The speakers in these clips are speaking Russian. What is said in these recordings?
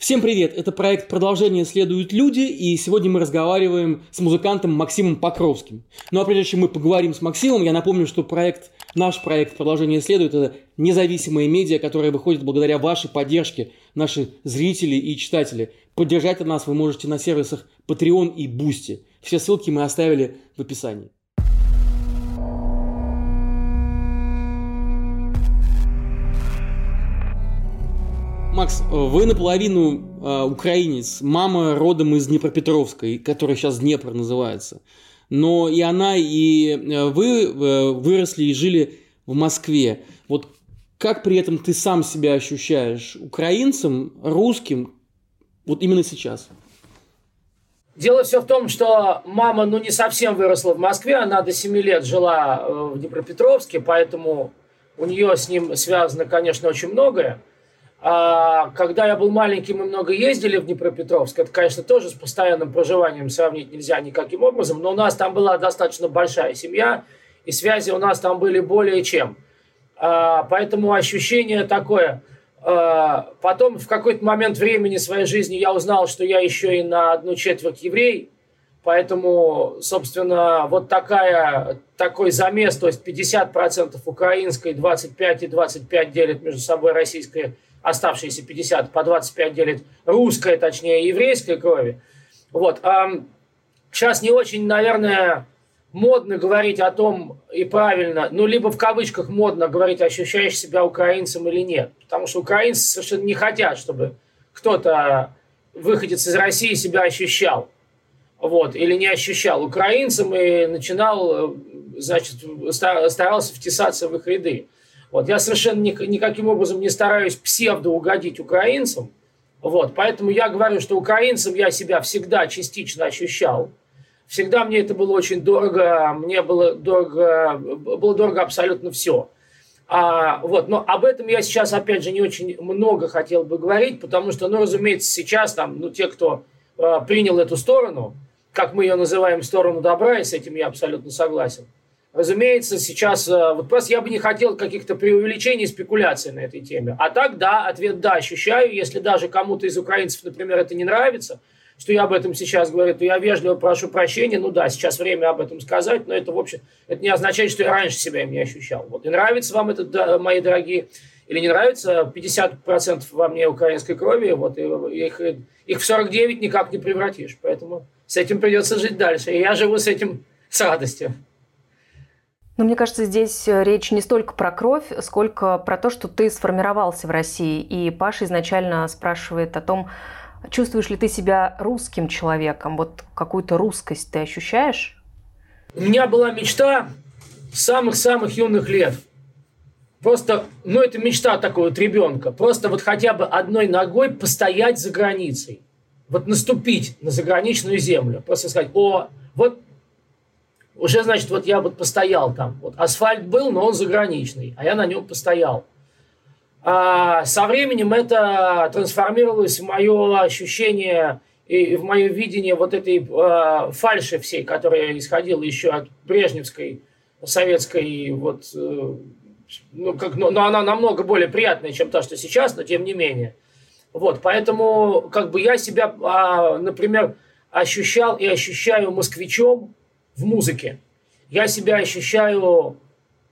Всем привет! Это проект «Продолжение следуют люди», и сегодня мы разговариваем с музыкантом Максимом Покровским. Ну а прежде чем мы поговорим с Максимом, я напомню, что проект, наш проект «Продолжение следует» – это независимые медиа, которые выходят благодаря вашей поддержке, наши зрители и читатели. Поддержать нас вы можете на сервисах Patreon и Boosty. Все ссылки мы оставили в описании. Макс, вы наполовину э, украинец, мама родом из Днепропетровска, которая сейчас Днепр называется. Но и она, и э, вы э, выросли и жили в Москве. Вот как при этом ты сам себя ощущаешь? Украинцем, русским? Вот именно сейчас. Дело все в том, что мама ну, не совсем выросла в Москве, она до 7 лет жила э, в Днепропетровске, поэтому у нее с ним связано, конечно, очень многое. А, когда я был маленьким, мы много ездили в Днепропетровск. Это, конечно, тоже с постоянным проживанием сравнить нельзя никаким образом, но у нас там была достаточно большая семья, и связи у нас там были более чем. А, поэтому ощущение такое. А, потом в какой-то момент времени своей жизни я узнал, что я еще и на одну четверть еврей, Поэтому, собственно, вот такая, такой замес, то есть 50% украинской, 25 и 25 делят между собой российское оставшиеся 50 по 25 делит русской, точнее, еврейской крови. Вот. Сейчас не очень, наверное, модно говорить о том, и правильно, ну, либо в кавычках модно говорить, ощущаешь себя украинцем или нет. Потому что украинцы совершенно не хотят, чтобы кто-то, выходец из России, себя ощущал. Вот, или не ощущал украинцем и начинал, значит, старался втесаться в их ряды. Вот, я совершенно ни, никаким образом не стараюсь псевдо угодить украинцам. Вот, поэтому я говорю, что украинцем я себя всегда частично ощущал. Всегда мне это было очень дорого, мне было дорого, было дорого абсолютно все. А, вот, но об этом я сейчас, опять же, не очень много хотел бы говорить, потому что, ну, разумеется, сейчас там, ну, те, кто э, принял эту сторону, как мы ее называем, сторону добра, и с этим я абсолютно согласен – Разумеется, сейчас, э, вот просто я бы не хотел каких-то преувеличений, спекуляций на этой теме. А так, да, ответ да, ощущаю. Если даже кому-то из украинцев, например, это не нравится, что я об этом сейчас говорю, то я вежливо прошу прощения. Ну да, сейчас время об этом сказать, но это, в общем, это не означает, что я раньше себя им не ощущал. Вот. И нравится вам это, да, мои дорогие, или не нравится, 50% во мне украинской крови, вот, и их, их в 49 никак не превратишь. Поэтому с этим придется жить дальше. И я живу с этим с радостью. Но мне кажется, здесь э, речь не столько про кровь, сколько про то, что ты сформировался в России. И Паша изначально спрашивает о том, чувствуешь ли ты себя русским человеком, вот какую-то русскость ты ощущаешь? У меня была мечта с самых-самых юных лет. Просто, ну это мечта такого вот ребенка. Просто вот хотя бы одной ногой постоять за границей. Вот наступить на заграничную землю. Просто сказать, о, вот уже, значит, вот я вот постоял там. Вот асфальт был, но он заграничный, а я на нем постоял. А со временем это трансформировалось в мое ощущение и в мое видение вот этой э, фальши всей, которая исходила еще от брежневской, советской, вот, э, ну, как, но, но она намного более приятная, чем та, что сейчас, но тем не менее. Вот, поэтому как бы я себя, э, например, ощущал и ощущаю москвичом, в музыке. Я себя ощущаю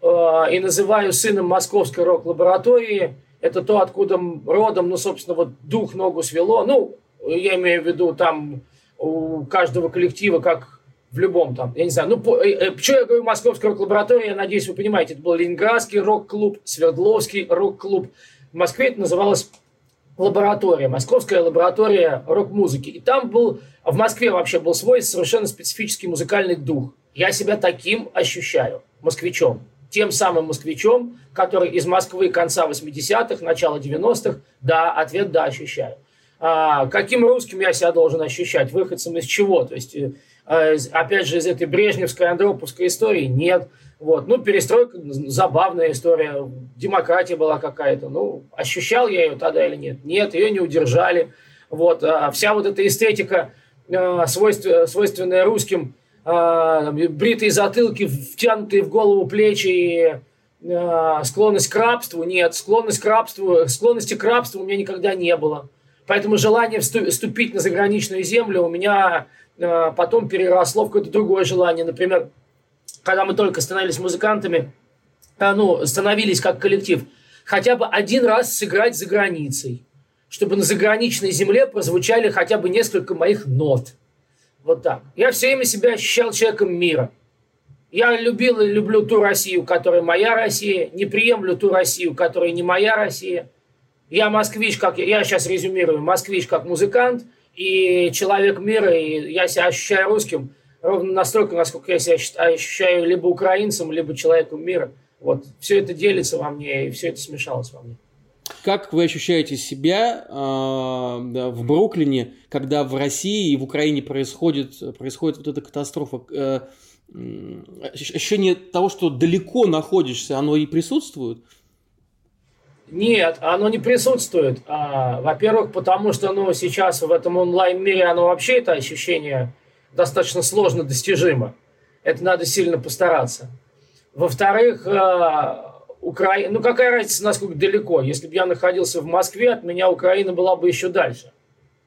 э, и называю сыном московской рок-лаборатории. Это то, откуда родом, ну, собственно, вот дух ногу свело. Ну, я имею в виду там у каждого коллектива, как в любом там, я не знаю, ну, по, э, э, почему я говорю московская рок-лаборатория, я надеюсь, вы понимаете, это был Ленинградский рок-клуб, Свердловский рок-клуб. В Москве это называлось лаборатория, Московская лаборатория рок-музыки. И там был, в Москве вообще был свой совершенно специфический музыкальный дух. Я себя таким ощущаю, москвичом. Тем самым москвичом, который из Москвы конца 80-х, начала 90-х, да, ответ да, ощущаю. А, каким русским я себя должен ощущать? Выходцем из чего? То есть, э, опять же, из этой брежневской, андроповской истории? Нет. Вот. Ну, перестройка забавная история, демократия была какая-то. Ну, ощущал я ее тогда или нет? Нет, ее не удержали. Вот. А вся вот эта эстетика, а, свойственная русским, а, бритые затылки, втянутые в голову плечи, а, склонность к рабству, нет, склонность к рабству, склонности к рабству у меня никогда не было. Поэтому желание вступить на заграничную землю у меня потом переросло в какое-то другое желание. Например, когда мы только становились музыкантами, э, ну, становились как коллектив, хотя бы один раз сыграть за границей, чтобы на заграничной земле прозвучали хотя бы несколько моих нот. Вот так. Я все время себя ощущал человеком мира. Я любил и люблю ту Россию, которая моя Россия, не приемлю ту Россию, которая не моя Россия. Я москвич, как я сейчас резюмирую, москвич как музыкант и человек мира, и я себя ощущаю русским ровно настолько, насколько я себя ощущаю либо украинцем, либо человеком мира. Вот все это делится во мне, и все это смешалось во мне. Как вы ощущаете себя э, в Бруклине, когда в России и в Украине происходит, происходит вот эта катастрофа? Э, ощущение того, что далеко находишься, оно и присутствует? Нет, оно не присутствует. А, во-первых, потому что ну, сейчас в этом онлайн-мире оно вообще это ощущение достаточно сложно достижимо. Это надо сильно постараться. Во-вторых, а, Украина, ну какая разница, насколько далеко. Если бы я находился в Москве, от меня Украина была бы еще дальше.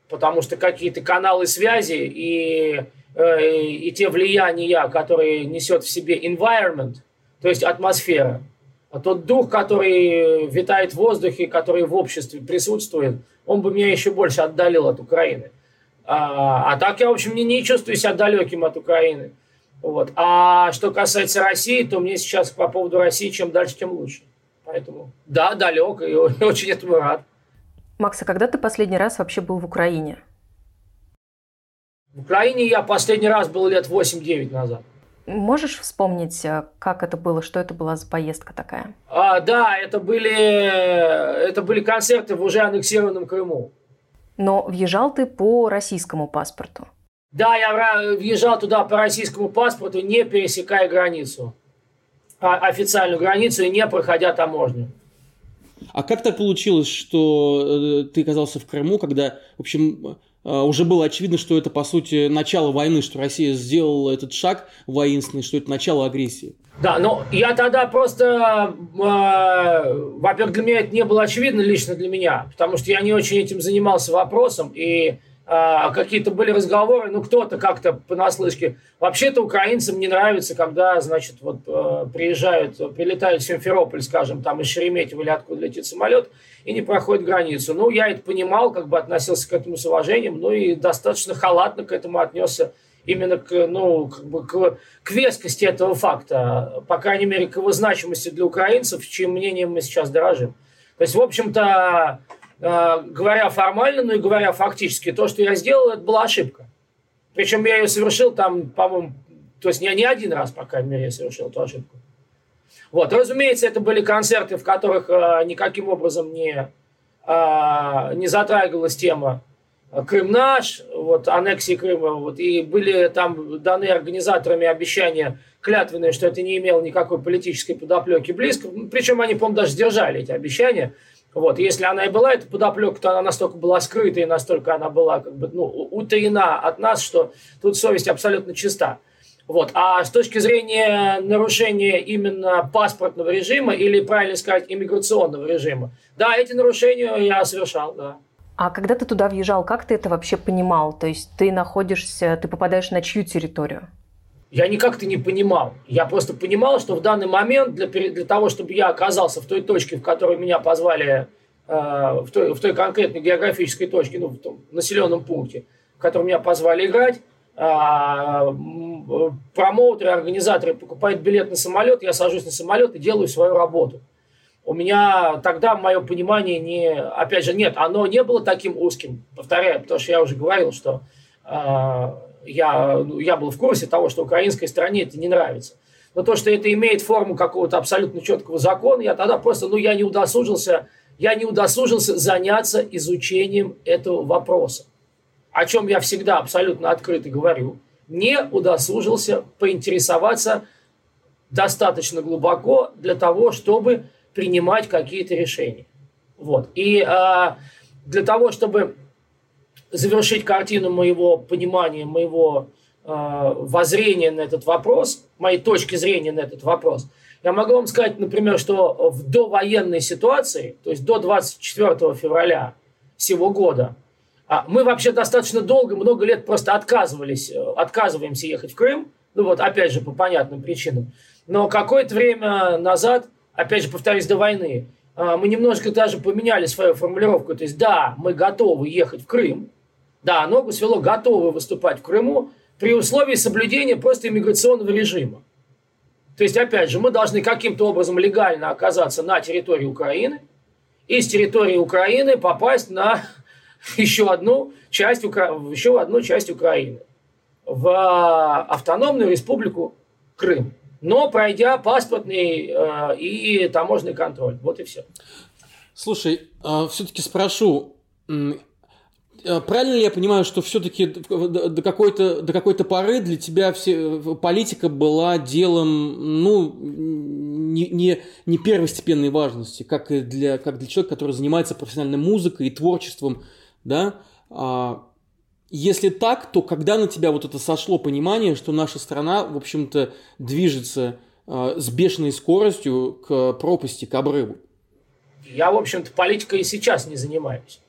Потому что какие-то каналы связи и Э, и те влияния, которые несет в себе environment, то есть атмосфера, а тот дух, который витает в воздухе, который в обществе присутствует, он бы меня еще больше отдалил от Украины. А, а так я, в общем, не, не чувствую себя далеким от Украины. Вот. А что касается России, то мне сейчас по поводу России чем дальше, тем лучше. Поэтому да, далек и очень этому рад. Макс, а когда ты последний раз вообще был в Украине? В Украине я последний раз был лет 8-9 назад. Можешь вспомнить, э, как это было, что это была за поездка такая? А, да, это были, это были концерты в уже аннексированном Крыму. Но въезжал ты по российскому паспорту? Да, я въезжал туда по российскому паспорту, не пересекая границу. А официальную границу и не проходя таможню. А как так получилось, что э, ты оказался в Крыму, когда, в общем, уже было очевидно, что это, по сути, начало войны, что Россия сделала этот шаг воинственный, что это начало агрессии. Да, но я тогда просто, э, во-первых, для меня это не было очевидно лично для меня, потому что я не очень этим занимался вопросом, и какие-то были разговоры, ну, кто-то как-то понаслышке. Вообще-то украинцам не нравится, когда, значит, вот э, приезжают, прилетают в Симферополь, скажем, там из Шереметьево или откуда летит самолет, и не проходит границу. Ну, я это понимал, как бы относился к этому с уважением, ну и достаточно халатно к этому отнесся именно к, ну, как бы к, к вескости этого факта, по крайней мере, к его значимости для украинцев, чьим мнением мы сейчас дорожим. То есть, в общем-то, говоря формально, ну и говоря фактически, то, что я сделал, это была ошибка. Причем я ее совершил там, по-моему, то есть не, не один раз, по крайней мере, я совершил эту ошибку. Вот, разумеется, это были концерты, в которых э, никаким образом не, э, не затрагивалась тема Крым наш, вот, аннексии Крыма, вот, и были там даны организаторами обещания клятвенные, что это не имело никакой политической подоплеки близко. Причем они, по-моему, даже сдержали эти обещания. Вот, если она и была, эта подоплека, то она настолько была скрыта и настолько она была как бы, ну, утаена от нас, что тут совесть абсолютно чиста. Вот. А с точки зрения нарушения именно паспортного режима или, правильно сказать, иммиграционного режима, да, эти нарушения я совершал, да. А когда ты туда въезжал, как ты это вообще понимал? То есть ты находишься, ты попадаешь на чью территорию? Я никак-то не понимал. Я просто понимал, что в данный момент для, для того, чтобы я оказался в той точке, в которой меня позвали, э, в, той, в той конкретной географической точке, ну, в том населенном пункте, в котором меня позвали играть, а, промоутеры, организаторы покупают билет на самолет, я сажусь на самолет и делаю свою работу. У меня тогда мое понимание не, опять же, нет, оно не было таким узким, повторяю, потому что я уже говорил, что э, я, ну, я был в курсе того, что украинской стране это не нравится. Но то, что это имеет форму какого-то абсолютно четкого закона, я тогда просто, ну, я не удосужился, я не удосужился заняться изучением этого вопроса о чем я всегда абсолютно открыто говорю, не удосужился поинтересоваться достаточно глубоко для того, чтобы принимать какие-то решения. Вот. И э, для того, чтобы завершить картину моего понимания, моего э, воззрения на этот вопрос, моей точки зрения на этот вопрос, я могу вам сказать, например, что в довоенной ситуации, то есть до 24 февраля всего года, А мы вообще достаточно долго, много лет просто отказывались, э, отказываемся ехать в Крым, ну вот опять же по понятным причинам. Но какое-то время назад, опять же повторюсь, до войны, а, мы немножко даже поменяли свою формулировку. То есть да, мы готовы ехать в Крым, да, ногу свело, готовы выступать в Крыму при условии соблюдения просто иммиграционного режима. То есть, опять же, мы должны каким-то образом легально оказаться на территории Украины и с территории Украины попасть на еще одну часть, еще одну часть Украины в автономную республику Крым, но пройдя паспортный э, и таможенный контроль. Вот и все. Слушай, а все-таки спрошу, правильно ли я понимаю, что все-таки до какой-то до какой-то поры для тебя все, политика была делом, ну, не, не, не первостепенной важности, как и для, как для человека, который занимается профессиональной музыкой и творчеством, да? А, если так, то когда на тебя вот это сошло понимание, что наша страна, в общем-то, движется а, с бешеной скоростью к пропасти, к обрыву? Я, в общем-то, политикой и сейчас не занимаюсь.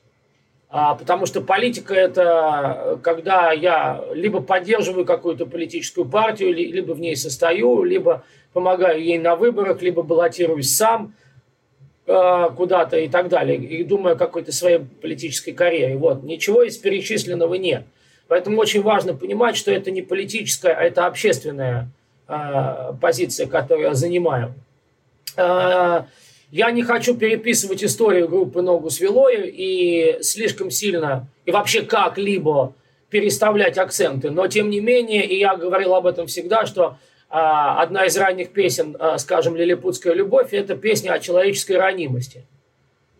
А, потому что политика это когда я либо поддерживаю какую-то политическую партию, либо в ней состою, либо помогаю ей на выборах, либо баллотируюсь сам а, куда-то и так далее, и думаю о какой-то своей политической карьере. Вот. Ничего из перечисленного нет. Поэтому очень важно понимать, что это не политическая, а это общественная э, позиция, которую я занимаю. Я не хочу переписывать историю группы «Ногу свело» и слишком сильно, и вообще как-либо переставлять акценты. Но, тем не менее, и я говорил об этом всегда, что а, одна из ранних песен, а, скажем, «Лилипутская любовь» – это песня о человеческой ранимости.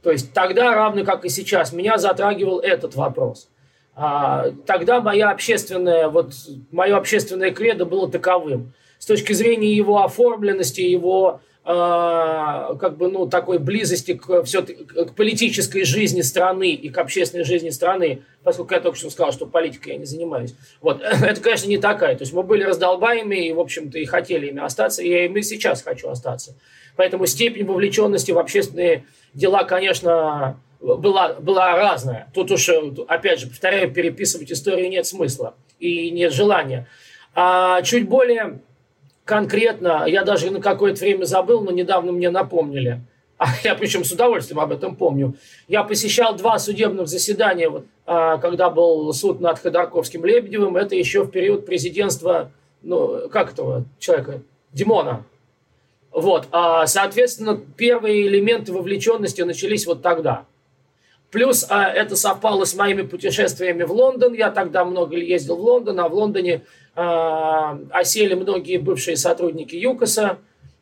То есть тогда, равно как и сейчас, меня затрагивал этот вопрос. А, тогда моя общественная, вот, мое общественное кредо было таковым. С точки зрения его оформленности, его как бы, ну, такой близости к, все к политической жизни страны и к общественной жизни страны, поскольку я только что сказал, что политикой я не занимаюсь. Вот, это, конечно, не такая. То есть мы были раздолбаемыми и, в общем-то, и хотели ими остаться, и я и сейчас хочу остаться. Поэтому степень вовлеченности в общественные дела, конечно, была, была разная. Тут уж, опять же, повторяю, переписывать историю нет смысла и нет желания. А чуть более конкретно, я даже на какое-то время забыл, но недавно мне напомнили. А я причем с удовольствием об этом помню. Я посещал два судебных заседания, вот, а, когда был суд над Ходорковским Лебедевым. Это еще в период президентства, ну, как этого человека, Димона. Вот, а, соответственно, первые элементы вовлеченности начались вот тогда. Плюс а, это совпало с моими путешествиями в Лондон. Я тогда много ездил в Лондон, а в Лондоне а, осели многие бывшие сотрудники ЮКОСа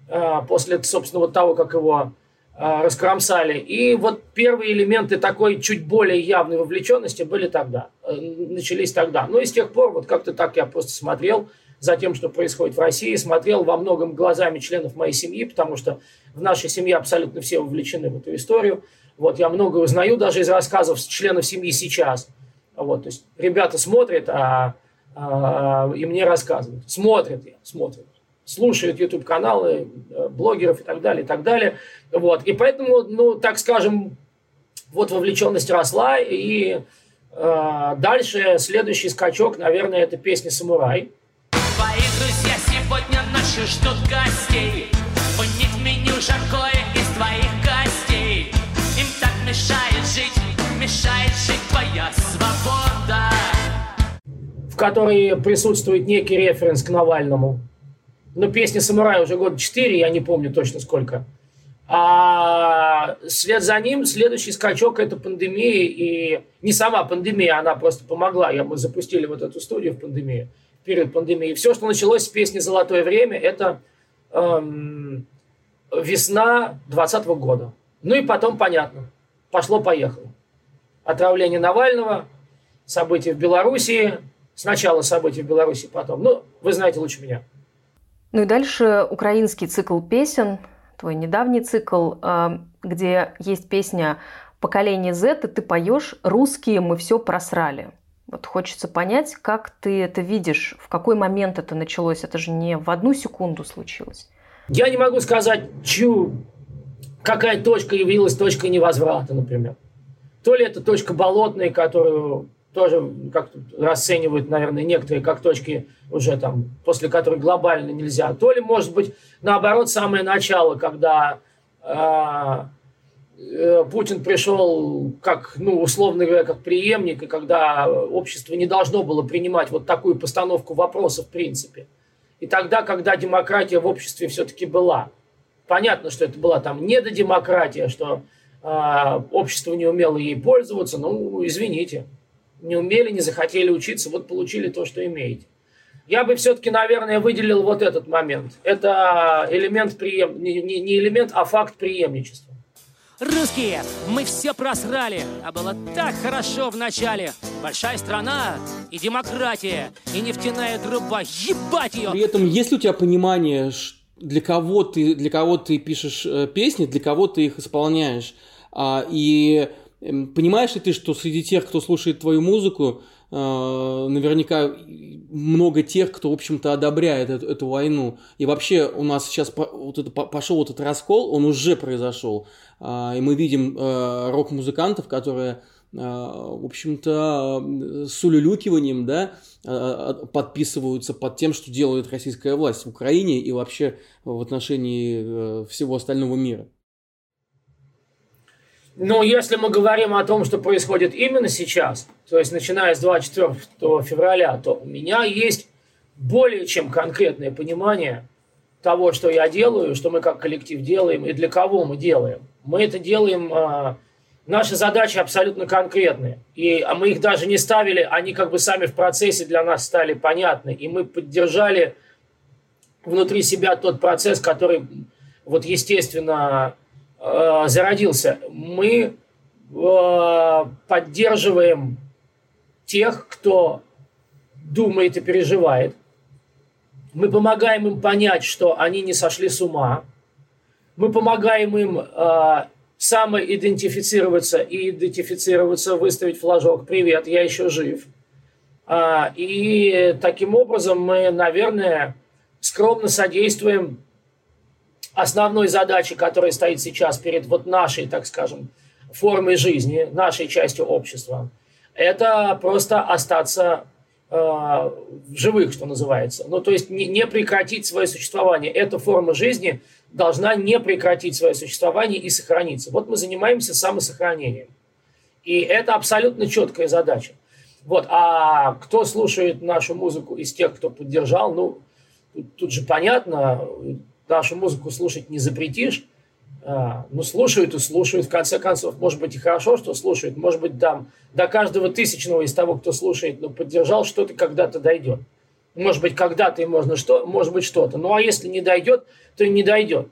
а, после, собственно, вот того, как его а, раскромсали. И вот первые элементы такой чуть более явной вовлеченности были тогда, э, начались тогда. Ну и с тех пор вот как-то так я просто смотрел за тем, что происходит в России, смотрел во многом глазами членов моей семьи, потому что в нашей семье абсолютно все вовлечены в эту историю. Вот я много узнаю даже из рассказов членов семьи сейчас. Вот, то есть ребята смотрят, а а, и мне рассказывают. Смотрят, смотрят. Слушают YouTube-каналы, э, блогеров и так далее, и так далее. Вот. И поэтому, ну, так скажем, вот вовлеченность росла, и э, дальше следующий скачок, наверное, это песня «Самурай». Твои друзья сегодня наши ждут гостей. У них меню жаркое из твоих мешает жить, мешает жить твоя свобода которой присутствует некий референс к Навальному. Но песня «Самурай» уже год четыре, я не помню точно сколько. А след за ним следующий скачок – это пандемия. И не сама пандемия, она просто помогла. Я, мы запустили вот эту студию в пандемию, перед пандемией. Все, что началось с песни «Золотое время» – это эм, весна 2020 года. Ну и потом, понятно, пошло-поехало. Отравление Навального, события в Белоруссии, Сначала события в Беларуси, потом. Ну, вы знаете лучше меня. Ну и дальше украинский цикл песен, твой недавний цикл, а, где есть песня «Поколение Z», и ты поешь «Русские мы все просрали». Вот хочется понять, как ты это видишь, в какой момент это началось. Это же не в одну секунду случилось. Я не могу сказать, чью, какая точка явилась точкой невозврата, например. то ли это точка болотная, которую тоже как расценивают, наверное, некоторые как точки уже там, после которой глобально нельзя. То ли, может быть, наоборот, самое начало, когда э, э, Путин пришел как, ну, условно говоря, как преемник, и когда общество не должно было принимать вот такую постановку вопроса в принципе. И тогда, когда демократия в обществе все-таки была. Понятно, что это была там недодемократия, что э, общество не умело ей пользоваться, ну, извините не умели, не захотели учиться, вот получили то, что имеете. Я бы все-таки, наверное, выделил вот этот момент. Это элемент преем... не, не, не элемент, а факт преемничества. Русские, мы все просрали, а было так хорошо в начале. Большая страна и демократия, и нефтяная труба, ебать ее! При этом есть ли у тебя понимание, для кого ты, для кого ты пишешь э, песни, для кого ты их исполняешь? А, и понимаешь ли ты, что среди тех, кто слушает твою музыку, э, наверняка много тех, кто, в общем-то, одобряет эту, эту войну. И вообще у нас сейчас вот это, пошел вот этот раскол, он уже произошел. А, и мы видим э, рок-музыкантов, которые в общем-то, с улюлюкиванием, да, подписываются под тем, что делает российская власть в Украине и вообще в отношении всего остального мира. Но если мы говорим о том, что происходит именно сейчас, то есть начиная с 24 февраля, то у меня есть более чем конкретное понимание того, что я делаю, что мы как коллектив делаем и для кого мы делаем. Мы это делаем, э, наши задачи абсолютно конкретные. И а мы их даже не ставили, они как бы сами в процессе для нас стали понятны. И мы поддержали внутри себя тот процесс, который вот естественно Э, зародился, мы э, поддерживаем тех, кто думает и переживает. Мы помогаем им понять, что они не сошли с ума. Мы помогаем им э, самоидентифицироваться и идентифицироваться, выставить флажок «Привет, я еще жив». Э, и таким образом мы, наверное, скромно содействуем основной задачей, которая стоит сейчас перед вот нашей, так скажем, формой жизни, нашей частью общества, это просто остаться в живых, что называется. Ну, то есть не, не прекратить свое существование. Эта форма жизни должна не прекратить свое существование и сохраниться. Вот мы занимаемся самосохранением. И это абсолютно четкая задача. Вот. А кто слушает нашу музыку из тех, кто поддержал, ну, тут, тут же понятно, нашу музыку слушать не запретишь. А, ну, слушают и слушают, в конце концов. Может быть, и хорошо, что слушают. Может быть, там до каждого тысячного из того, кто слушает, ну, поддержал, что-то когда-то дойдет. Может быть, когда-то и можно что, может быть, что-то. Ну, а если не дойдет, то и не дойдет.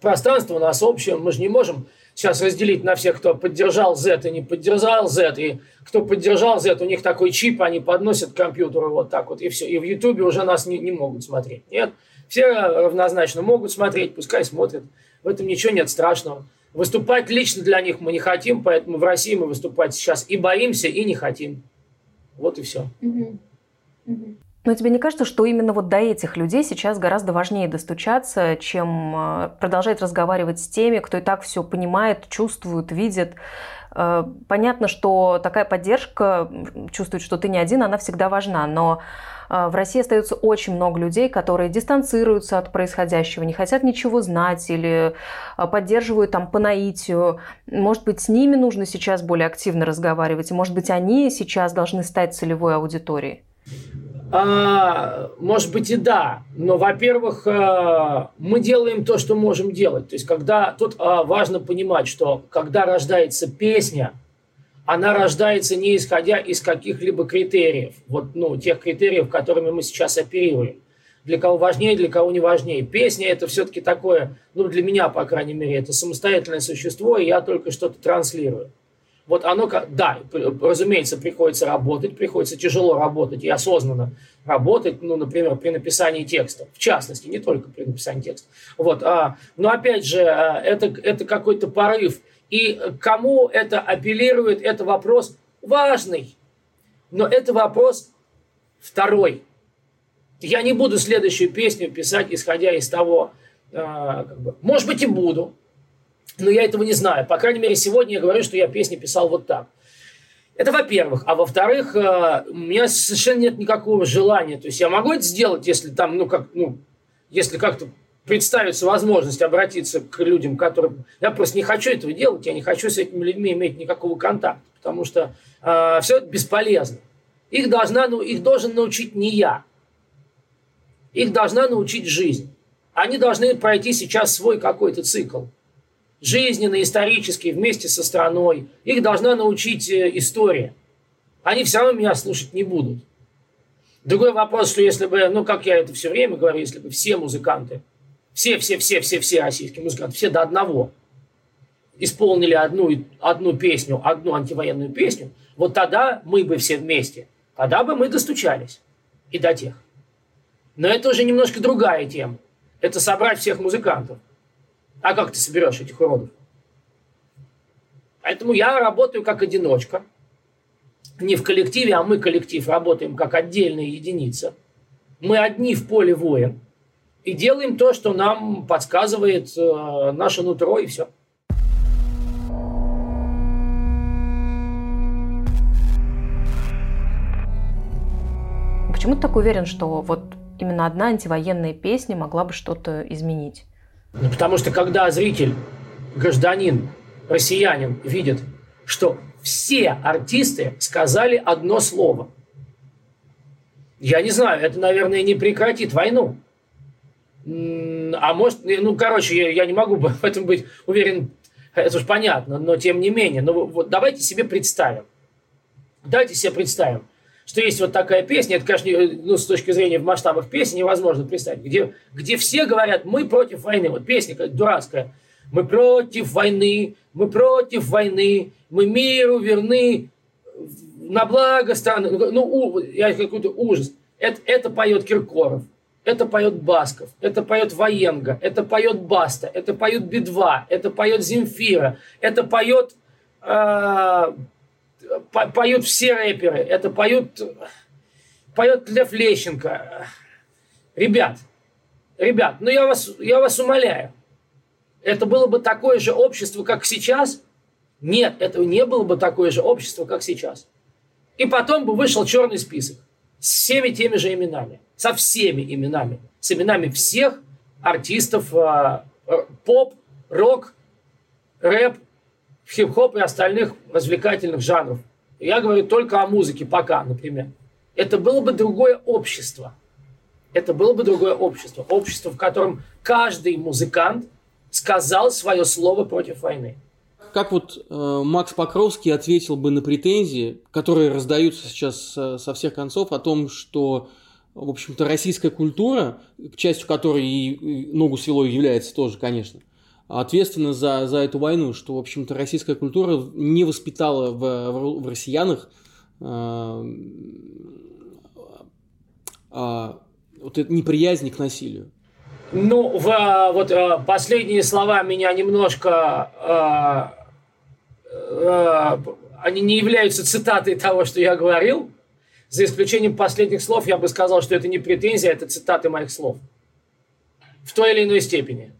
Пространство у нас общее, мы же не можем сейчас разделить на всех, кто поддержал Z и не поддержал Z, и кто поддержал Z, у них такой чип, они подносят к компьютеру вот так вот, и все. И в Ютубе уже нас не, не могут смотреть. Нет, все равнозначно могут смотреть, пускай смотрят. В этом ничего нет страшного. Выступать лично для них мы не хотим, поэтому в России мы выступать сейчас и боимся, и не хотим. Вот и все. Но тебе не кажется, что именно вот до этих людей сейчас гораздо важнее достучаться, чем э, продолжать разговаривать с теми, кто и так все понимает, чувствует, видит? Э, понятно, что такая поддержка, чувствует, что ты не один, она всегда важна, но а, в России остается очень много людей, которые дистанцируются от происходящего, не хотят ничего знать или а, поддерживают там по наитию. Может быть, с ними нужно сейчас более активно разговаривать, и может быть, они сейчас должны стать целевой аудиторией? А, может быть и да, но, во-первых, а, мы делаем то, что можем делать. То есть, когда тут важно понимать, что когда рождается песня, она рождается не исходя из каких-либо критериев, вот, ну, тех критериев, которыми мы сейчас оперируем. Для кого важнее, для кого не важнее. Песня это все-таки такое, ну, для меня, по крайней мере, это самостоятельное существо, и я только что-то транслирую. Вот оно, да, разумеется, приходится работать, приходится тяжело работать и осознанно работать, ну, например, при написании текста, в частности, не только при написании текста. Вот, а, но опять же, а, это, это какой-то порыв – и кому это апеллирует, это вопрос важный. Но это вопрос второй. Я не буду следующую песню писать, исходя из того, э, как бы, может быть и буду, Но я этого не знаю. По крайней мере, сегодня я говорю, что я песни писал вот так. Это во-первых. А во-вторых, э, у меня совершенно нет никакого желания. То есть я могу это сделать, если там, ну, как, ну, если как-то представится возможность обратиться к людям, которые... Я просто не хочу этого делать, я не хочу с этими людьми иметь никакого контакта, потому что э, все это бесполезно. Их, должна, ну, их должен научить не я. Их должна научить жизнь. Они должны пройти сейчас свой какой-то цикл. Жизненный, исторический, вместе со страной. Их должна научить э, история. Они все равно меня слушать не будут. Другой вопрос, что если бы, ну, как я это все время говорю, если бы все музыканты, все, все, все, все, все российские музыканты, все до одного исполнили одну, одну песню, одну антивоенную песню, вот тогда мы бы все вместе, тогда бы мы достучались и до тех. Но это уже немножко другая тема. Это собрать всех музыкантов. А как ты соберешь этих уродов? Поэтому я работаю как одиночка. Не в коллективе, а мы коллектив работаем как отдельная единица. Мы одни в поле воин. И делаем то, что нам подсказывает э, наше нутро, и все. Почему ты так уверен, что вот именно одна антивоенная песня могла бы что-то изменить? Ну, потому что когда зритель, гражданин, россиянин видит, что все артисты сказали одно слово. Я не знаю, это, наверное, не прекратит войну. А может, ну, короче, я, я не могу в этом быть уверен, это уж понятно, но тем не менее. Но вот давайте себе представим. Давайте себе представим, что есть вот такая песня, это, конечно, ну, с точки зрения в масштабах песни невозможно представить, где, где все говорят, мы против войны. Вот песня как дурацкая. Мы против войны, мы против войны, мы миру верны, на благо страны. Ну, я какой-то ужас. Это, это поет Киркоров, это поет Басков, это поет Военга, это поет Баста, это поет Би-2, это поет Земфира, это поет э, поют все рэперы, это поют, поет Лев Лещенко. Ребят, ребят, ну я вас, я вас умоляю, это было бы такое же общество, как сейчас? Нет, это не было бы такое же общество, как сейчас. И потом бы вышел черный список с всеми теми же именами, со всеми именами, с именами всех артистов э, поп, рок, рэп, хип-хоп и остальных развлекательных жанров. Я говорю только о музыке пока, например. Это было бы другое общество. Это было бы другое общество. Общество, в котором каждый музыкант сказал свое слово против войны. Как вот э, Макс Покровский ответил бы на претензии, которые раздаются сейчас э, со всех концов, о том, что, в общем-то, российская культура, частью которой и ногу свело является тоже, конечно, ответственна за, за эту войну, что, в общем-то, российская культура не воспитала в, в, россиянах э, э, вот это неприязнь к насилию. Ну, в, а, вот э, последние слова меня немножко... Э, э, они не являются цитатой того, что я говорил. За исключением последних слов я бы сказал, что это не претензия, это цитаты моих слов. В той или иной степени.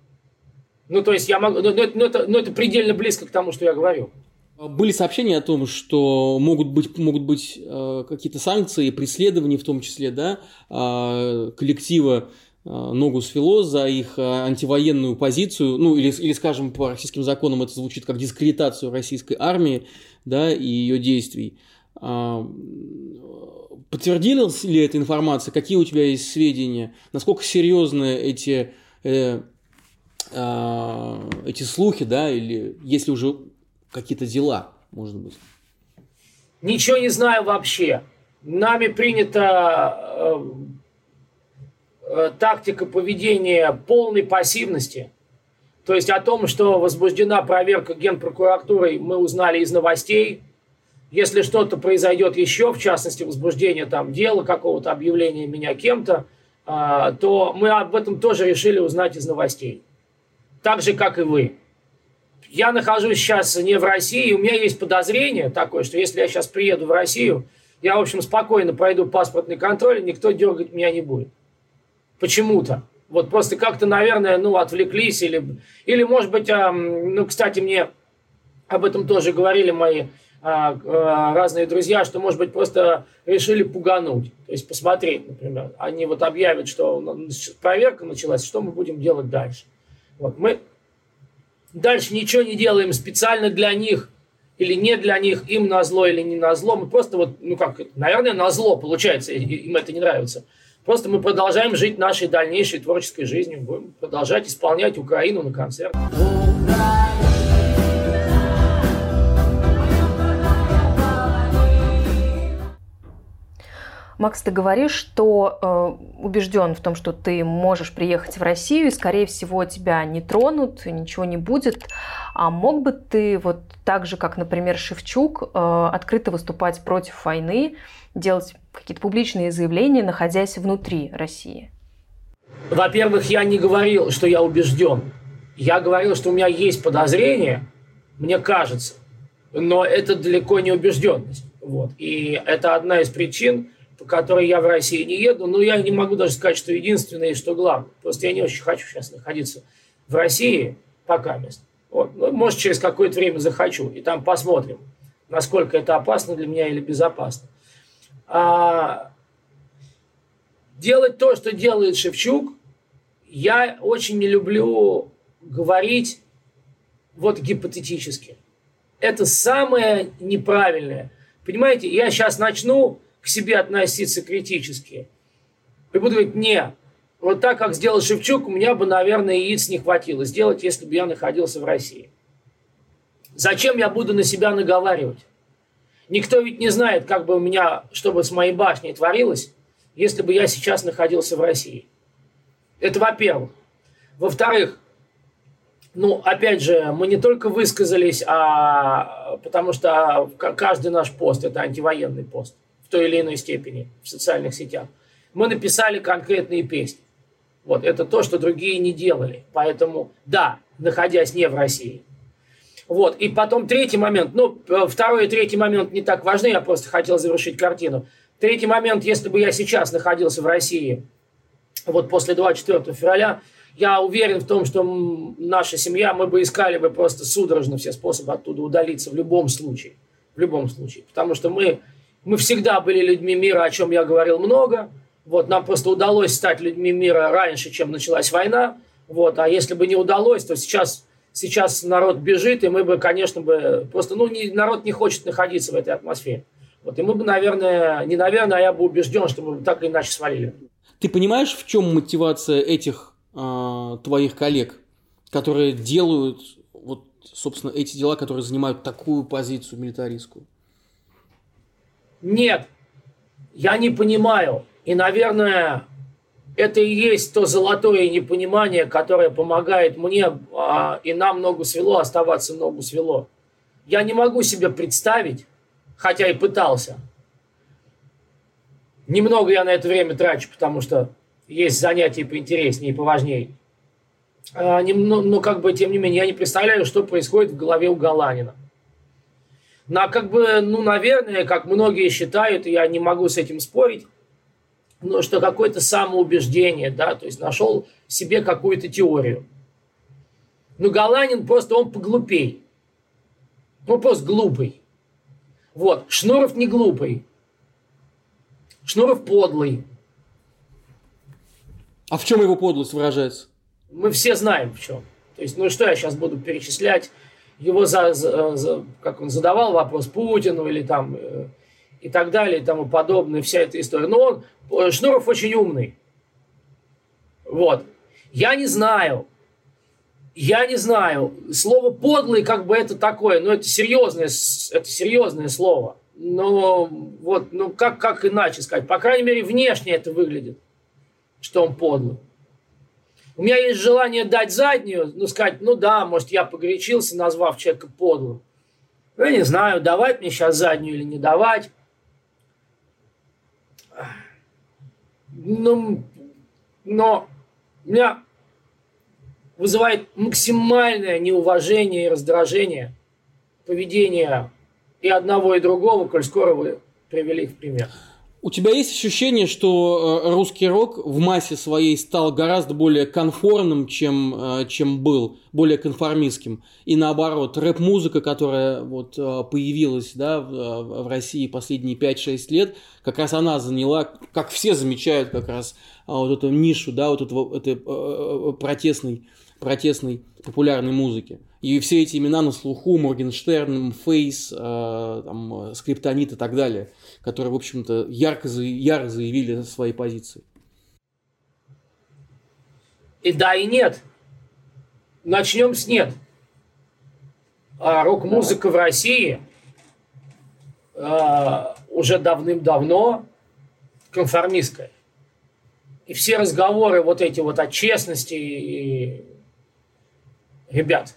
Ну, то есть я могу, ну, ну, ну, это, ну, это предельно близко к тому, что я говорю. Были сообщения о том, что могут быть, могут быть э, какие-то санкции, преследования в том числе, да, э, коллектива э, ногу свело за их э, антивоенную позицию, ну или, или, скажем, по российским законам это звучит как дискредитацию российской армии, да, и ее действий. Э, подтвердилась ли эта информация? Какие у тебя есть сведения? Насколько серьезны эти э, э, эти слухи, да, или если уже какие-то дела, может быть? Ничего не знаю вообще. Нами принята э, э, тактика поведения полной пассивности. То есть о том, что возбуждена проверка генпрокуратурой, мы узнали из новостей. Если что-то произойдет еще, в частности, возбуждение там дела, какого-то объявления меня кем-то, э, то мы об этом тоже решили узнать из новостей так же, как и вы. Я нахожусь сейчас не в России, у меня есть подозрение такое, что если я сейчас приеду в Россию, я, в общем, спокойно пройду паспортный контроль, и никто дергать меня не будет. Почему-то. Вот просто как-то, наверное, ну, отвлеклись или, или может быть, ну, кстати, мне об этом тоже говорили мои а, а, разные друзья, что, может быть, просто решили пугануть. То есть посмотреть, например. Они вот объявят, что проверка началась, что мы будем делать дальше. Вот мы дальше ничего не делаем специально для них или не для них, им на зло или не на зло. Мы просто вот, ну как, наверное, на зло получается, им это не нравится. Просто мы продолжаем жить нашей дальнейшей творческой жизнью, будем продолжать исполнять Украину на концертах. Макс, ты говоришь, что э, убежден в том, что ты можешь приехать в Россию, и, скорее всего, тебя не тронут, ничего не будет. А мог бы ты вот так же, как, например, Шевчук, э, открыто выступать против войны, делать какие-то публичные заявления, находясь внутри России? Во-первых, я не говорил, что я убежден. Я говорил, что у меня есть подозрение, мне кажется, но это далеко не убежденность. Вот. И это одна из причин, по которой я в России не еду. Но я не могу даже сказать, что единственное и что главное. Просто я не очень хочу сейчас находиться в России пока мест. Вот. Ну, может, через какое-то время захочу. И там посмотрим, насколько это опасно для меня или безопасно. А делать то, что делает Шевчук, я очень не люблю говорить вот гипотетически. Это самое неправильное. Понимаете, я сейчас начну к себе относиться критически. И буду говорить, не, вот так, как сделал Шевчук, у меня бы, наверное, яиц не хватило сделать, если бы я находился в России. Зачем я буду на себя наговаривать? Никто ведь не знает, как бы у меня, что бы с моей башней творилось, если бы я сейчас находился в России. Это во-первых. Во-вторых, ну, опять же, мы не только высказались, а потому что каждый наш пост – это антивоенный пост той или иной степени в социальных сетях. Мы написали конкретные песни. Вот, это то, что другие не делали. Поэтому, да, находясь не в России. Вот, и потом третий момент, ну, второй и третий момент не так важны, я просто хотел завершить картину. Третий момент, если бы я сейчас находился в России, вот после 24 февраля, я уверен в том, что наша семья, мы бы искали бы просто судорожно все способы оттуда удалиться в любом случае. В любом случае. Потому что мы мы всегда были людьми мира, о чем я говорил много. Вот, нам просто удалось стать людьми мира раньше, чем началась война. Вот, а если бы не удалось, то сейчас, сейчас народ бежит, и мы бы, конечно, бы просто, ну, не, народ не хочет находиться в этой атмосфере. Вот, и мы бы, наверное, не наверное, а я бы убежден, что мы бы так или иначе свалили. Ты понимаешь, в чем мотивация этих э, твоих коллег, которые делают вот, собственно, эти дела, которые занимают такую позицию милитаристскую? Нет, я не понимаю. И, наверное, это и есть то золотое непонимание, которое помогает мне а, и нам ногу свело оставаться ногу свело. Я не могу себе представить, хотя и пытался. Немного я на это время трачу, потому что есть занятия поинтереснее и поважнее. А, не, но, но как бы, тем не менее, я не представляю, что происходит в голове у Галанина. На как бы, ну, наверное, как многие считают, я не могу с этим спорить, но что какое-то самоубеждение, да, то есть нашел себе какую-то теорию. Но Галанин просто, он поглупей. Он просто глупый. Вот, Шнуров не глупый. Шнуров подлый. А в чем его подлость выражается? Мы все знаем в чем. То есть, ну что я сейчас буду перечислять его за, за, за, как он задавал вопрос Путину или там э, и так далее и тому подобное, вся эта история. Но он, э, Шнуров очень умный. Вот. Я не знаю, я не знаю. Слово подлый, как бы это такое, но это серьезное, это серьезное слово. Но вот, ну как, как иначе сказать? По крайней мере, внешне это выглядит, что он подлый. У меня есть желание дать заднюю, ну, сказать, ну да, может, я погорячился, назвав человека подлым. Я не знаю, давать мне сейчас заднюю или не давать. Ну, но меня вызывает максимальное неуважение и раздражение поведения и одного, и другого, коль скоро вы привели в пример. У тебя есть ощущение, что э, русский рок в массе своей стал гораздо более конформным, чем, э, чем был, более конформистским. И наоборот, рэп-музыка, которая вот э, появилась да, в, России последние 5-6 лет, как раз она заняла, как все замечают, как раз вот эту нишу, да, вот эту, этой протестной, протестной популярной музыки. И все эти имена на слуху, Моргенштерн, Фейс, там, Скриптонит и так далее – которые, в общем-то, ярко, ярко заявили свои позиции. И да, и нет. Начнем с нет. А рок-музыка в России а, уже давным-давно конформистская. И все разговоры вот эти вот о честности и... Ребят,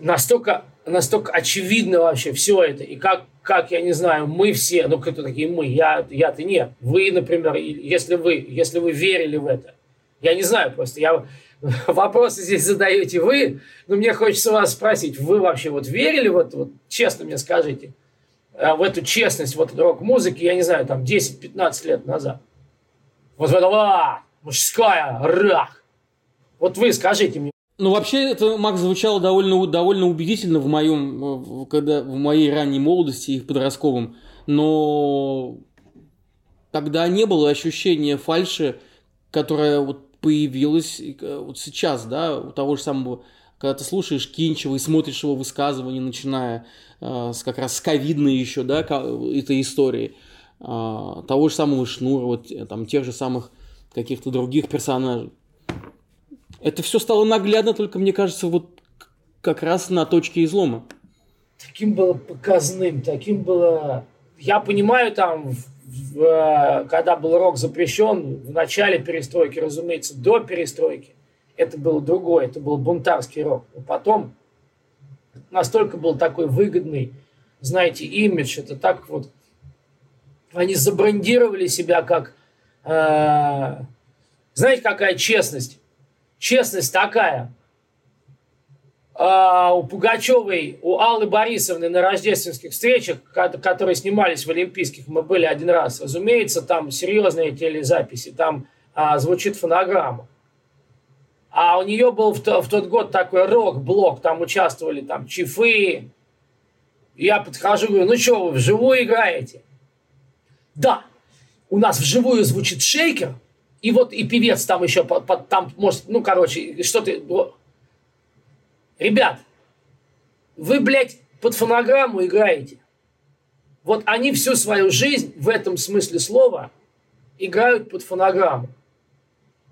настолько, настолько очевидно вообще все это. И как как, я не знаю, мы все, ну кто такие мы, я, я-то нет. Вы, например, если вы, если вы верили в это, я не знаю просто, я вопросы здесь задаете вы, но мне хочется вас спросить, вы вообще вот верили вот, вот честно мне скажите, э, в эту честность вот рок-музыки, я не знаю, там 10-15 лет назад? Вот в это, а, мужская, рах. Вот вы скажите мне. Ну, вообще, это, Макс, звучало довольно, довольно убедительно в моем, когда, в моей ранней молодости и в подростковом. Но тогда не было ощущения фальши, которая вот появилась вот сейчас, да, у того же самого, когда ты слушаешь Кинчева и смотришь его высказывания, начиная э, с как раз с ковидной еще, да, этой истории, э, того же самого Шнура, вот там тех же самых каких-то других персонажей. Это все стало наглядно, только, мне кажется, вот как раз на точке излома. Таким было показным, таким было... Я понимаю, там, в, э, когда был рок запрещен, в начале перестройки, разумеется, до перестройки, это было другое, это был бунтарский рок. Но потом настолько был такой выгодный, знаете, имидж, это так вот... Они забрендировали себя как... Э, знаете, какая честность? Честность такая. А у Пугачевой, у Аллы Борисовны на рождественских встречах, которые снимались в Олимпийских, мы были один раз, разумеется, там серьезные телезаписи, там а, звучит фонограмма. А у нее был в, в тот год такой рок-блок, там участвовали там чифы. Я подхожу, говорю, ну что, вы вживую играете? Да, у нас вживую звучит шейкер – и вот и певец там еще, под, под, там, может, ну, короче, что ты... Ребят, вы, блядь, под фонограмму играете. Вот они всю свою жизнь в этом смысле слова играют под фонограмму.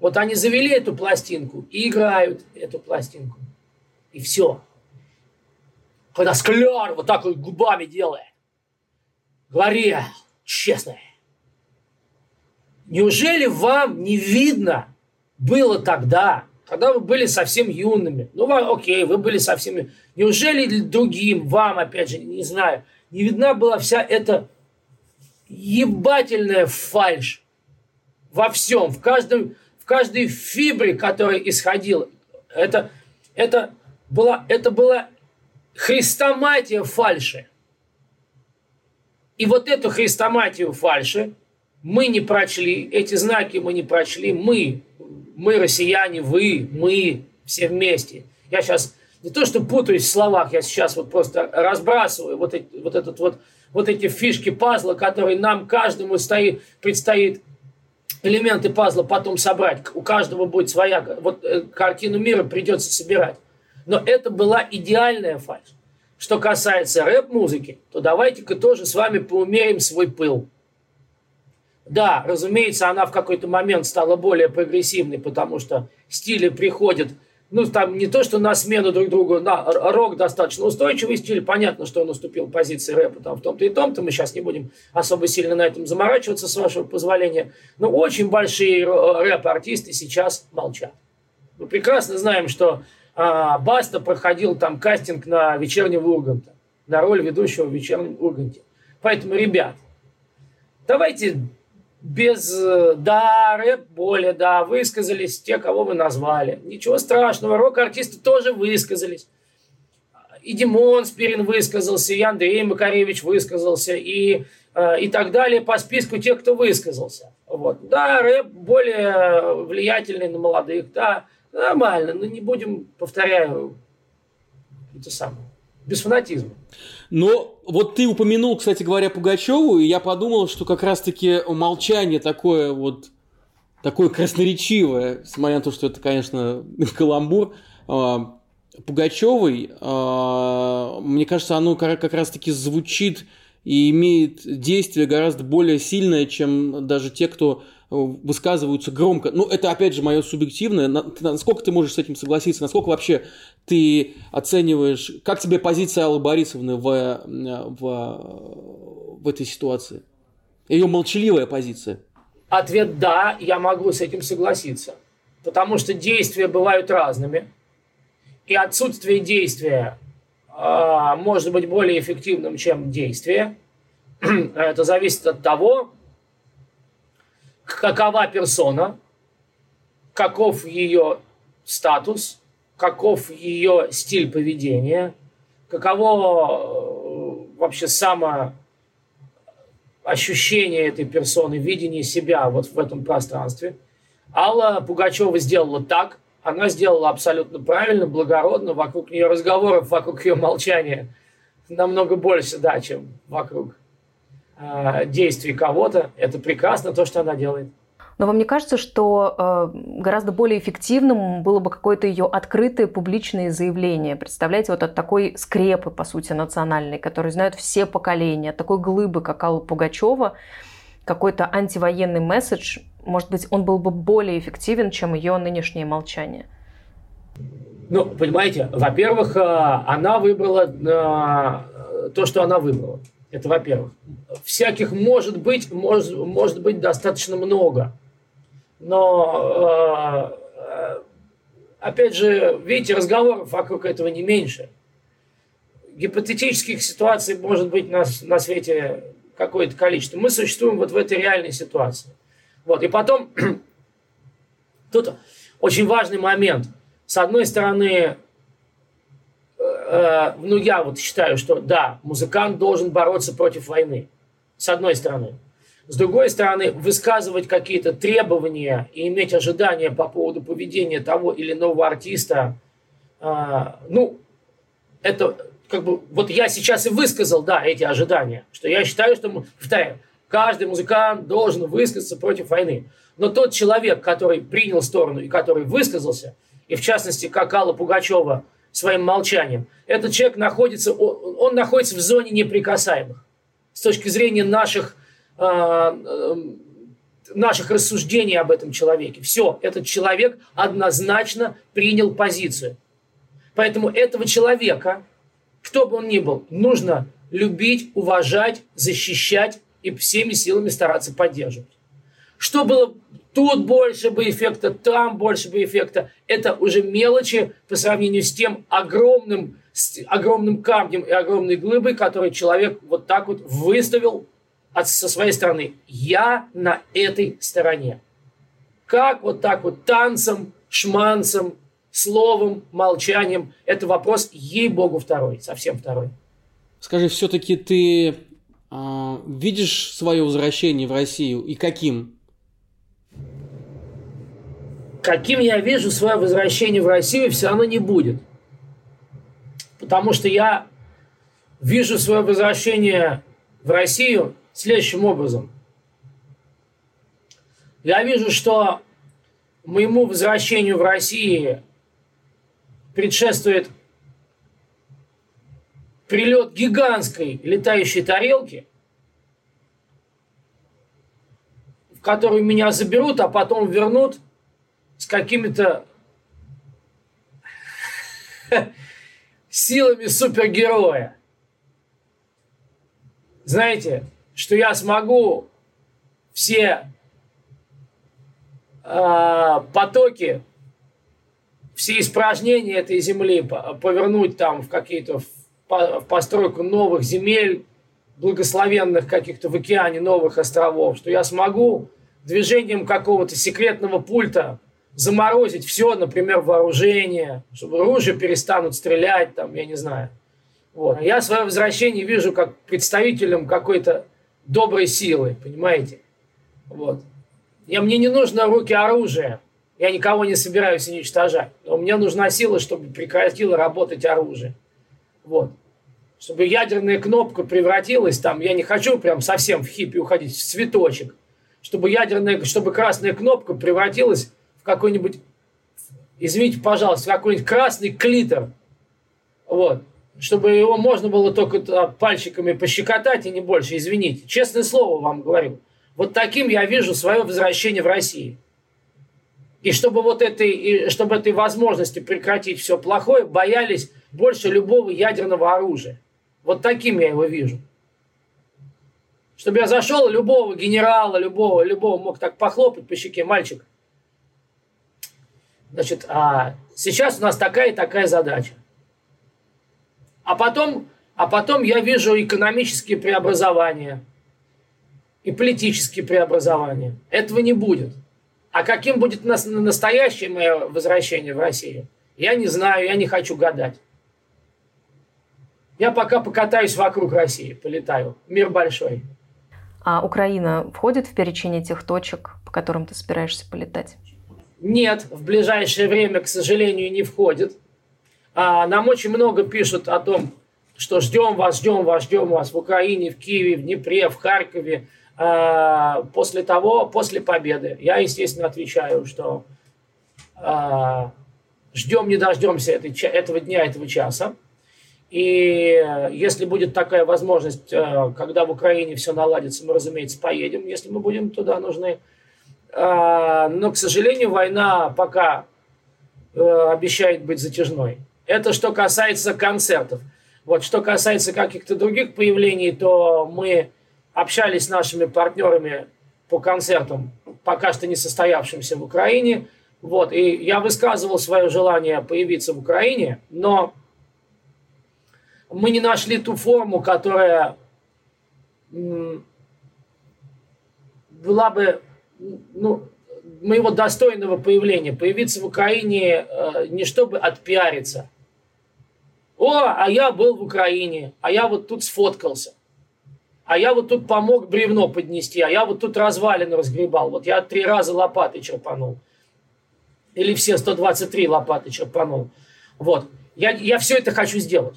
Вот они завели эту пластинку и играют эту пластинку. И все. Когда скляр вот так вот губами делает. Говори, честно, Неужели вам не видно было тогда, когда вы были совсем юными? Ну, окей, вы были совсем... Неужели другим, вам, опять же, не знаю, не видна была вся эта ебательная фальшь во всем, в, каждом, в каждой фибре, которая исходила. Это, это, была, это была христоматия фальши. И вот эту христоматию фальши мы не прочли, эти знаки мы не прочли, мы, мы россияне, вы, мы, все вместе. Я сейчас не то, что путаюсь в словах, я сейчас вот просто разбрасываю вот, эти, вот, этот вот, вот эти фишки пазла, которые нам каждому стоит, предстоит элементы пазла потом собрать. У каждого будет своя, вот э, картину мира придется собирать. Но это была идеальная фальш. Что касается рэп-музыки, то давайте-ка тоже с вами поумерим свой пыл. Да, разумеется, она в какой-то момент стала более прогрессивной, потому что стили приходят, ну, там не то, что на смену друг другу, на рок достаточно устойчивый стиль, понятно, что он уступил позиции рэпа там в том-то и том-то, мы сейчас не будем особо сильно на этом заморачиваться, с вашего позволения, но очень большие рэп-артисты сейчас молчат. Мы прекрасно знаем, что а, Баста проходил там кастинг на вечернего Урганта, на роль ведущего в вечернем Урганте. Поэтому, ребят, давайте без э, да, рэп более, да, высказались те, кого вы назвали. Ничего страшного, рок-артисты тоже высказались. И Димон Спирин высказался, и Андрей Макаревич высказался, и э, и так далее по списку тех, кто высказался. Вот. Да, рэп более влиятельный на молодых, да, нормально, но не будем, повторяю, это самое, без фанатизма. Но вот ты упомянул, кстати говоря, Пугачеву, и я подумал, что как раз-таки молчание такое вот такое красноречивое, смотря на то, что это, конечно, каламбур, а, Пугачевой, а, мне кажется, оно как раз-таки звучит и имеет действие гораздо более сильное, чем даже те, кто высказываются громко. Ну, это, опять же, мое субъективное. Насколько ты можешь с этим согласиться? Насколько вообще ты оцениваешь... Как тебе позиция Аллы Борисовны в, в, в этой ситуации? Ее молчаливая позиция. Ответ «да», я могу с этим согласиться. Потому что действия бывают разными. И отсутствие действия э, может быть более эффективным, чем действие. Это зависит от того, какова персона, каков ее статус, каков ее стиль поведения, каково э, вообще само ощущение этой персоны, видение себя вот в этом пространстве. Алла Пугачева сделала так, она сделала абсолютно правильно, благородно, вокруг нее разговоров, вокруг ее молчания намного больше, да, чем вокруг э, действий кого-то. Это прекрасно, то, что она делает. Но вам не кажется, что э, гораздо более эффективным было бы какое-то ее открытое публичное заявление? Представляете, вот от такой скрепы, по сути, национальной, которую знают все поколения, от такой глыбы, как Алла Пугачева, какой-то антивоенный месседж, может быть, он был бы более эффективен, чем ее нынешнее молчание? Ну, понимаете, во-первых, э, она выбрала э, то, что она выбрала. Это во-первых. Всяких может быть, может, может быть достаточно много но э, опять же, видите, разговоров вокруг этого не меньше. Гипотетических ситуаций может быть на, на свете какое-то количество. Мы существуем вот в этой реальной ситуации. Вот. И потом, тут очень важный момент. С одной стороны, э, ну я вот считаю, что да, музыкант должен бороться против войны. С одной стороны. С другой стороны, высказывать какие-то требования и иметь ожидания по поводу поведения того или иного артиста, э, ну, это как бы, вот я сейчас и высказал, да, эти ожидания, что я считаю, что, повторяю, каждый музыкант должен высказаться против войны. Но тот человек, который принял сторону и который высказался, и в частности, как Алла Пугачева своим молчанием, этот человек находится, он, он находится в зоне неприкасаемых. С точки зрения наших Э, э, наших рассуждений об этом человеке. Все, этот человек однозначно принял позицию. Поэтому этого человека, кто бы он ни был, нужно любить, уважать, защищать и всеми силами стараться поддерживать. Что было тут больше бы эффекта, там больше бы эффекта, это уже мелочи по сравнению с тем огромным, с огромным камнем и огромной глыбой, который человек вот так вот выставил от, со своей стороны, я на этой стороне. Как вот так вот танцем, шманцем, словом, молчанием, это вопрос, ей-богу, второй, совсем второй. Скажи, все-таки ты э, видишь свое возвращение в Россию и каким? Каким я вижу свое возвращение в Россию, все равно не будет. Потому что я вижу свое возвращение в Россию следующим образом. Я вижу, что моему возвращению в Россию предшествует прилет гигантской летающей тарелки, в которую меня заберут, а потом вернут с какими-то силами супергероя. Знаете, что я смогу все э, потоки, все испражнения этой земли повернуть там в какие-то в постройку новых земель, благословенных каких-то в океане новых островов, что я смогу движением какого-то секретного пульта заморозить все, например, вооружение, чтобы оружие перестанут стрелять, там, я не знаю. Вот. Я свое возвращение вижу как представителем какой-то доброй силы, понимаете? Вот. Я, мне не нужно руки оружия. Я никого не собираюсь уничтожать. Но мне нужна сила, чтобы прекратило работать оружие. Вот. Чтобы ядерная кнопка превратилась там, я не хочу прям совсем в хиппи уходить, в цветочек. Чтобы ядерная, чтобы красная кнопка превратилась в какой-нибудь, извините, пожалуйста, какой-нибудь красный клитор. Вот. Чтобы его можно было только пальчиками пощекотать и не больше, извините. Честное слово вам говорю. Вот таким я вижу свое возвращение в Россию. И чтобы вот этой, и чтобы этой возможности прекратить все плохое, боялись больше любого ядерного оружия. Вот таким я его вижу. Чтобы я зашел, любого генерала, любого, любого мог так похлопать по щеке, мальчик. Значит, а сейчас у нас такая и такая задача. А потом, а потом я вижу экономические преобразования и политические преобразования. Этого не будет. А каким будет настоящее мое возвращение в Россию, я не знаю, я не хочу гадать. Я пока покатаюсь вокруг России, полетаю. Мир большой. А Украина входит в перечень этих точек, по которым ты собираешься полетать? Нет, в ближайшее время, к сожалению, не входит. А, нам очень много пишут о том, что ждем вас, ждем вас, ждем вас в Украине, в Киеве, в Днепре, в Харькове, а, после того, после победы. Я, естественно, отвечаю, что а, ждем, не дождемся этой, этого дня, этого часа. И если будет такая возможность, а, когда в Украине все наладится, мы, разумеется, поедем, если мы будем туда нужны. Но, к сожалению, война пока обещает быть затяжной. Это что касается концертов. Вот что касается каких-то других появлений, то мы общались с нашими партнерами по концертам, пока что не состоявшимся в Украине. Вот, и я высказывал свое желание появиться в Украине, но мы не нашли ту форму, которая была бы ну, моего достойного появления. Появиться в Украине э, не чтобы отпиариться. О, а я был в Украине, а я вот тут сфоткался а я вот тут помог бревно поднести, а я вот тут развалины разгребал. Вот я три раза лопаты черпанул. Или все 123 лопаты черпанул. Вот. Я, я все это хочу сделать.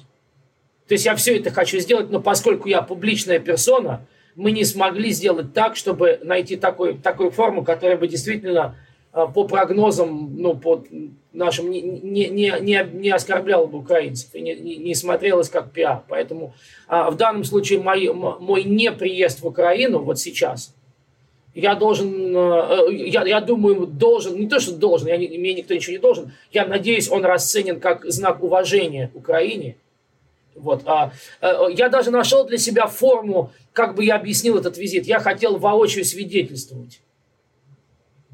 То есть я все это хочу сделать, но поскольку я публичная персона, мы не смогли сделать так, чтобы найти такой, такую форму, которая бы действительно а, по прогнозам, ну, по нашим, не, не, не, не оскорбляла бы украинцев и не, не смотрелась как пиар. Поэтому а, в данном случае мой, мой неприезд в Украину вот сейчас, я должен, а, я, я думаю, должен, не то, что должен, я, мне никто ничего не должен, я надеюсь, он расценен как знак уважения Украине. Вот. А, а, я даже нашел для себя форму, как бы я объяснил этот визит. Я хотел воочию свидетельствовать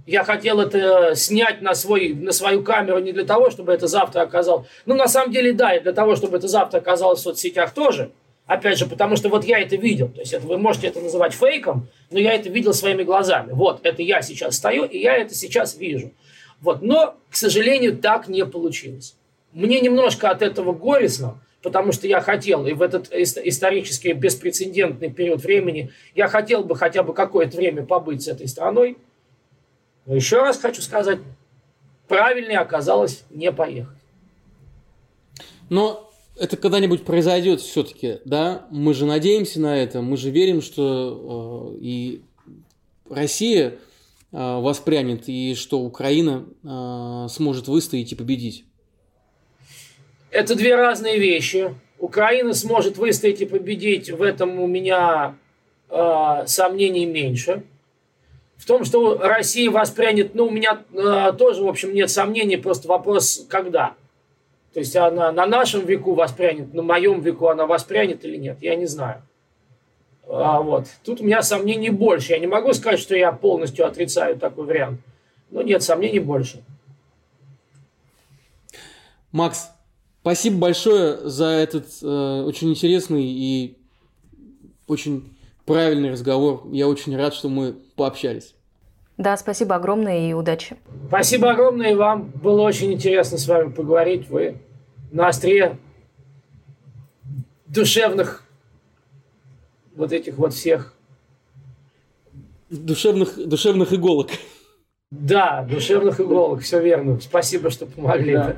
я хотел это снять на, свой, на свою камеру не для того, чтобы это завтра оказалось. Ну, на самом деле, да, и для того, чтобы это завтра оказалось в соцсетях тоже. Опять же, потому что вот я это видел. То есть это, вы можете это называть фейком, но я это видел своими глазами. Вот, это я сейчас стою, и я это сейчас вижу. Вот. Но, к сожалению, так не получилось. Мне немножко от этого горестно, потому что я хотел, и в этот исторический беспрецедентный период времени, я хотел бы хотя бы какое-то время побыть с этой страной, но еще раз хочу сказать, правильнее оказалось не поехать. Но это когда-нибудь произойдет все-таки, да? Мы же надеемся на это, мы же верим, что э, и Россия э, воспрянет, и что Украина э, сможет выстоять и победить. Это две разные вещи. Украина сможет выстоять и победить, в этом у меня э, сомнений меньше. В том, что Россия воспрянет, ну, у меня э, тоже, в общем, нет сомнений, просто вопрос, когда. То есть она на нашем веку воспрянет, на моем веку она воспрянет или нет, я не знаю. А, вот. Тут у меня сомнений больше. Я не могу сказать, что я полностью отрицаю такой вариант. Но нет, сомнений больше. Макс, спасибо большое за этот э, очень интересный и очень правильный разговор. Я очень рад, что мы пообщались. Да, спасибо огромное и удачи. Спасибо огромное и вам. Было очень интересно с вами поговорить. Вы на острие душевных вот этих вот всех Душевных, душевных иголок. Да, душевных иголок, все верно. Спасибо, что помогли. Да.